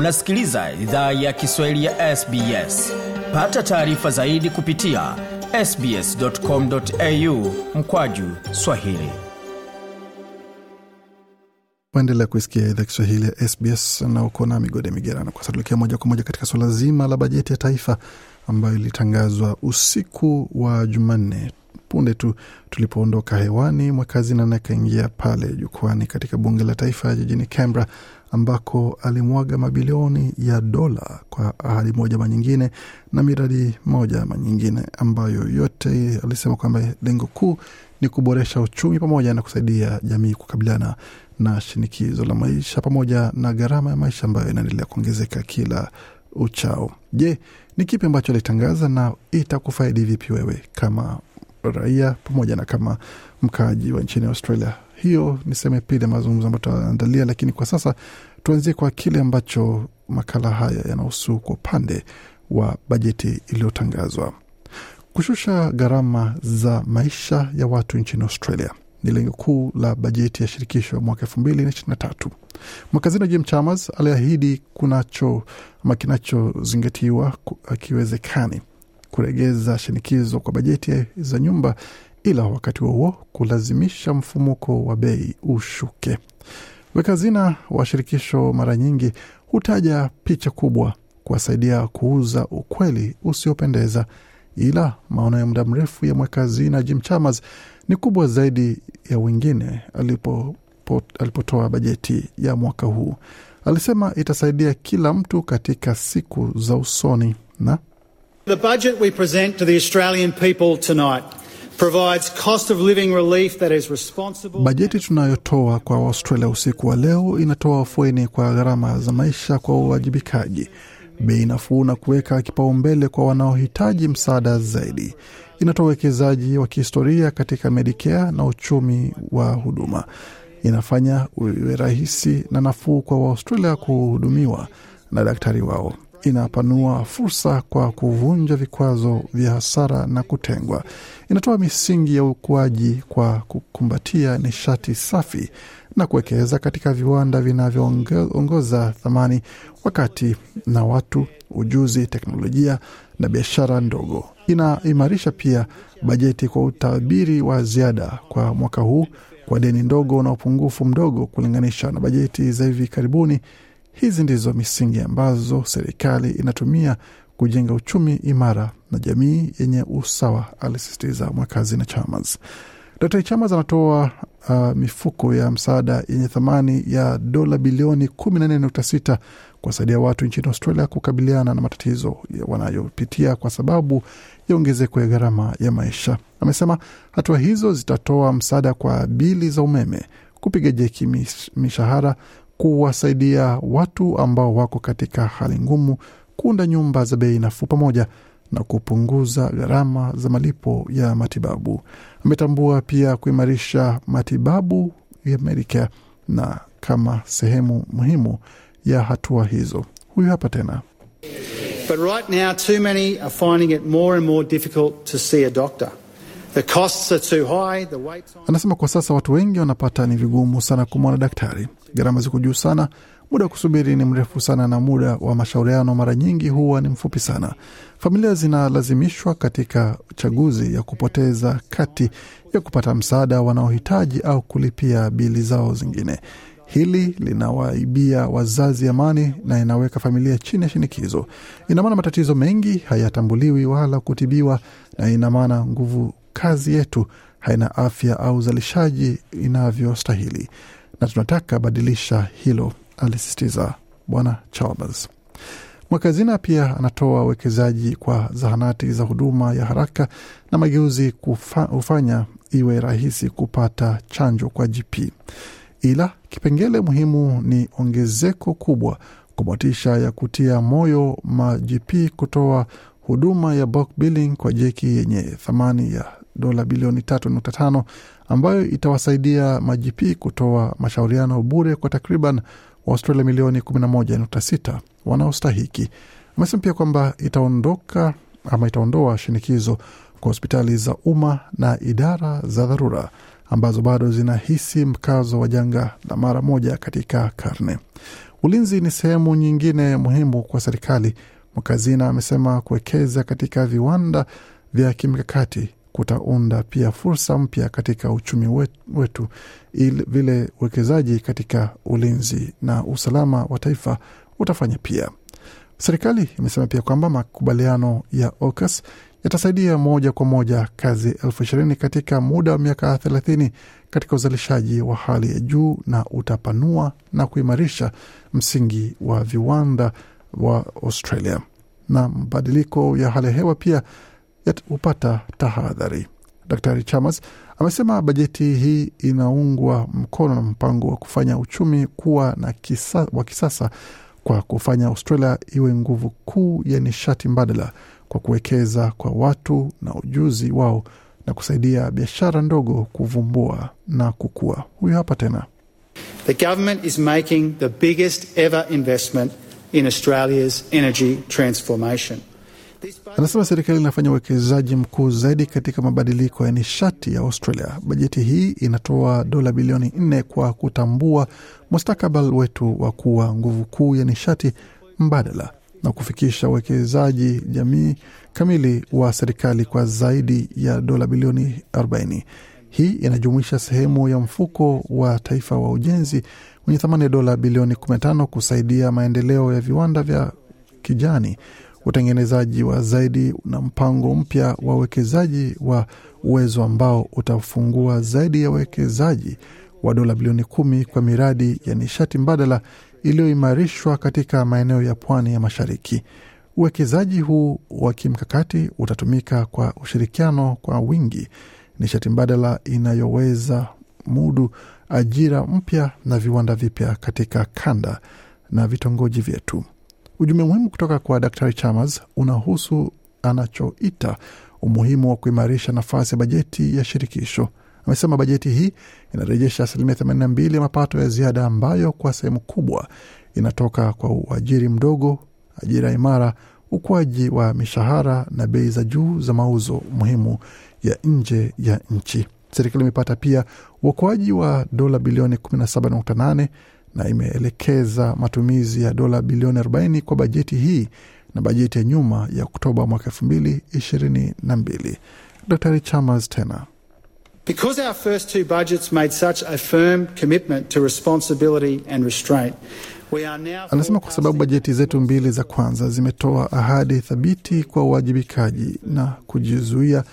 Unasikiliza idhaa ya Kiswahili ya SBS. Pata taarifa zaidi kupitia sbs.com.au mkwaju swahili. Waendelea kuisikia idhaa Kiswahili ya SBS na uko na migode migerano. Kwa sasa moja kwa moja katika suala zima la bajeti ya taifa ambayo ilitangazwa usiku wa Jumanne punde tu tulipoondoka hewani. mwakazi na akaingia pale jukwani katika bunge la taifa jijini Canberra, ambako alimwaga mabilioni ya dola kwa ahadi moja ama nyingine na miradi moja ama nyingine, ambayo yote alisema kwamba lengo kuu ni kuboresha uchumi pamoja na kusaidia jamii kukabiliana na shinikizo la maisha pamoja na gharama ya maisha ambayo inaendelea kuongezeka kila uchao. Je, ni kipi ambacho alitangaza na itakufaidi vipi wewe kama raia pamoja na kama mkaaji wa nchini Australia? Hiyo ni sehemu ya pili ya mazungumzo ambayo tutaandalia, lakini kwa sasa tuanzie kwa kile ambacho makala haya yanahusu kwa upande wa bajeti iliyotangazwa. Kushusha gharama za maisha ya watu nchini Australia ni lengo kuu la bajeti ya shirikisho ya mwaka elfu mbili na ishirini na tatu. Mwakazina Jim Chalmers aliahidi kunacho ama kinachozingatiwa akiwezekani kuregeza shinikizo kwa bajeti za nyumba, ila wakati huo kulazimisha mfumuko wa bei ushuke. Wekazina wa shirikisho mara nyingi hutaja picha kubwa kuwasaidia kuuza ukweli usiopendeza, ila maono ya muda mrefu ya mwekazina Jim Chalmers ni kubwa zaidi ya wengine alipo alipotoa bajeti ya mwaka huu. Alisema itasaidia kila mtu katika siku za usoni na The budget we present to the Australian people tonight provides cost of living relief that is responsible. Bajeti tunayotoa kwa Australia usiku wa leo inatoa afueni kwa gharama za maisha kwa uwajibikaji, bei nafuu na kuweka kipaumbele kwa wanaohitaji msaada zaidi. Inatoa uwekezaji wa kihistoria katika Medicare na uchumi wa huduma. Inafanya iwe rahisi na nafuu kwa Waaustralia kuhudumiwa na daktari wao inapanua fursa kwa kuvunja vikwazo vya hasara na kutengwa. Inatoa misingi ya ukuaji kwa kukumbatia nishati safi na kuwekeza katika viwanda vinavyoongoza thamani wakati na watu, ujuzi, teknolojia na biashara ndogo. Inaimarisha pia bajeti kwa utabiri wa ziada kwa mwaka huu kwa deni ndogo na upungufu mdogo kulinganisha na bajeti za hivi karibuni. Hizi ndizo misingi ambazo serikali inatumia kujenga uchumi imara na jamii yenye usawa, alisisitiza Mwakazina Chamas. Dr Chamas anatoa uh, mifuko ya msaada yenye thamani ya dola bilioni 14.6 kuwasaidia watu nchini Australia kukabiliana na matatizo wanayopitia kwa sababu ya ongezeko ya gharama ya maisha. Amesema hatua hizo zitatoa msaada kwa bili za umeme, kupiga jeki mishahara kuwasaidia watu ambao wako katika hali ngumu, kuunda nyumba za bei nafuu pamoja na kupunguza gharama za malipo ya matibabu. Ametambua pia kuimarisha matibabu ya Medicare na kama sehemu muhimu ya hatua hizo. Huyu hapa tena. But right now too many are finding it more and more difficult to see a doctor. The costs are too high, the wait time... Anasema kwa sasa watu wengi wanapata ni vigumu sana kumwona daktari, gharama ziko juu sana, muda wa kusubiri ni mrefu sana, na muda wa mashauriano mara nyingi huwa ni mfupi sana. Familia zinalazimishwa katika chaguzi ya kupoteza kati ya kupata msaada wanaohitaji au kulipia bili zao zingine. Hili linawaibia wazazi amani na inaweka familia chini ya shinikizo. Ina maana matatizo mengi hayatambuliwi wala kutibiwa, na ina maana nguvu kazi yetu haina afya au uzalishaji inavyostahili, na tunataka badilisha hilo, alisisitiza Bwana Chalmers. Mwakazina pia anatoa uwekezaji kwa zahanati za huduma ya haraka na mageuzi hufanya iwe rahisi kupata chanjo kwa GP, ila kipengele muhimu ni ongezeko kubwa kwa motisha ya kutia moyo ma GP kutoa huduma ya billing kwa jeki yenye thamani ya dola bilioni 3.5 ambayo itawasaidia majp kutoa mashauriano bure kwa takriban Waustralia milioni 11.6 wanaostahiki. Amesema pia kwamba itaondoka ama itaondoa shinikizo kwa hospitali za umma na idara za dharura ambazo bado zinahisi mkazo wa janga la mara moja katika karne. Ulinzi ni sehemu nyingine muhimu kwa serikali. Mwakazina amesema kuwekeza katika viwanda vya kimkakati kutaunda pia fursa mpya katika uchumi wetu, ili vile uwekezaji katika ulinzi na usalama wa taifa utafanya pia. Serikali imesema pia kwamba makubaliano ya AUKUS yatasaidia moja kwa moja kazi elfu ishirini katika muda wa miaka thelathini katika uzalishaji wa hali ya juu na utapanua na kuimarisha msingi wa viwanda wa Australia na mabadiliko ya hali ya hewa pia hupata tahadhari. Daktari Chalmers amesema bajeti hii inaungwa mkono na mpango wa kufanya uchumi kuwa na kisa, wa kisasa kwa kufanya Australia iwe nguvu kuu ya nishati mbadala kwa kuwekeza kwa watu na ujuzi wao na kusaidia biashara ndogo kuvumbua na kukua. Huyu hapa tena. The government is making the biggest ever investment in Australia's energy transformation. Anasema serikali inafanya uwekezaji mkuu zaidi katika mabadiliko ya nishati ya Australia. Bajeti hii inatoa dola bilioni nne kwa kutambua mustakabali wetu wa kuwa nguvu kuu ya nishati mbadala na kufikisha uwekezaji jamii kamili wa serikali kwa zaidi ya dola bilioni 40. Hii inajumuisha sehemu ya mfuko wa taifa wa ujenzi wenye thamani ya dola bilioni 15 kusaidia maendeleo ya viwanda vya kijani, utengenezaji wa zaidi na mpango mpya wa uwekezaji wa uwezo ambao utafungua zaidi ya uwekezaji wa dola bilioni kumi kwa miradi ya nishati mbadala iliyoimarishwa katika maeneo ya pwani ya mashariki. Uwekezaji huu wa kimkakati utatumika kwa ushirikiano kwa wingi, nishati mbadala inayoweza mudu ajira mpya na viwanda vipya katika kanda na vitongoji vyetu. Ujumbe muhimu kutoka kwa Daktari Chalmers unahusu anachoita umuhimu wa kuimarisha nafasi ya bajeti ya shirikisho. Amesema bajeti hii inarejesha asilimia 82 ya mapato ya ziada ambayo kwa sehemu kubwa inatoka kwa uajiri mdogo, ajira imara, ukuaji wa mishahara na bei za juu za mauzo muhimu ya nje ya nchi. Serikali imepata pia uokoaji wa dola bilioni 17.8 na imeelekeza matumizi ya dola bilioni 40 kwa bajeti hii na bajeti ya nyuma ya Oktoba mwaka 2022. Dr Chalmers tena Because our first two budgets made such a firm commitment to responsibility and restraint, we are now Anasema kwa sababu bajeti zetu mbili za kwanza zimetoa ahadi thabiti kwa uwajibikaji na kujizuia,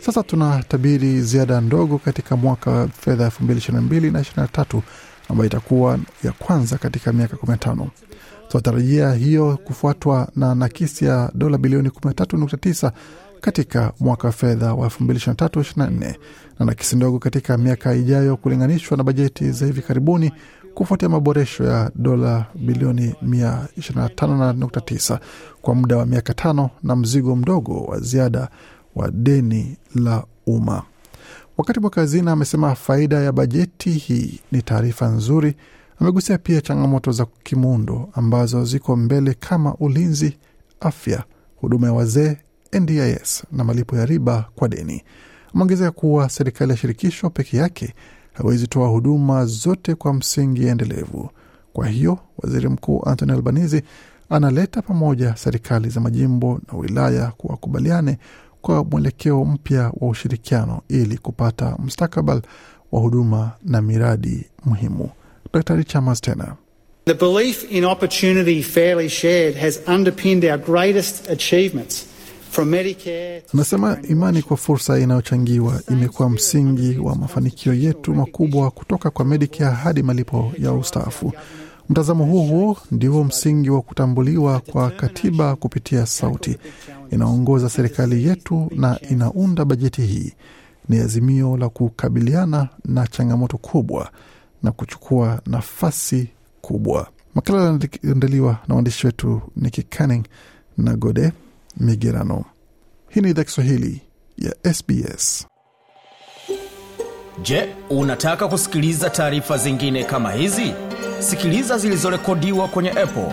sasa tunatabiri ziada ndogo katika mwaka wa fedha 2022 na 23 ambayo itakuwa ya kwanza katika miaka 15. Tunatarajia hiyo kufuatwa na nakisi ya dola bilioni 13.9 katika mwaka wa fedha wa 2023/24 na nakisi ndogo katika miaka ijayo kulinganishwa na bajeti za hivi karibuni kufuatia maboresho ya dola bilioni 125.9 kwa muda wa miaka tano na mzigo mdogo wa ziada wa deni la umma. Wakati mweka hazina amesema faida ya bajeti hii ni taarifa nzuri. Amegusia pia changamoto za kimuundo ambazo ziko mbele kama ulinzi, afya, huduma ya wazee, NDIS na malipo ya riba kwa deni. Ameongezea kuwa serikali ya shirikisho peke yake hawezi toa huduma zote kwa msingi endelevu. Kwa hiyo waziri mkuu Anthony Albanese analeta pamoja serikali za majimbo na wilaya kuwakubaliane kwa mwelekeo mpya wa ushirikiano ili kupata mustakabali wa huduma na miradi muhimu. Dr Chalmers tena The belief in opportunity fairly shared has underpinned our greatest achievements from Medicare anasema imani kwa fursa inayochangiwa imekuwa msingi wa mafanikio yetu makubwa kutoka kwa Medicare hadi malipo ya ustaafu. Mtazamo huo huo ndio msingi wa kutambuliwa kwa katiba kupitia sauti inaongoza serikali yetu na inaunda bajeti hii. Ni azimio la kukabiliana na changamoto kubwa na kuchukua nafasi kubwa. Makala yaliandaliwa na waandishi wetu Niki Canning na Gode Migerano. Hii ni idhaa Kiswahili ya SBS. Je, unataka kusikiliza taarifa zingine kama hizi? Sikiliza zilizorekodiwa kwenye Apple,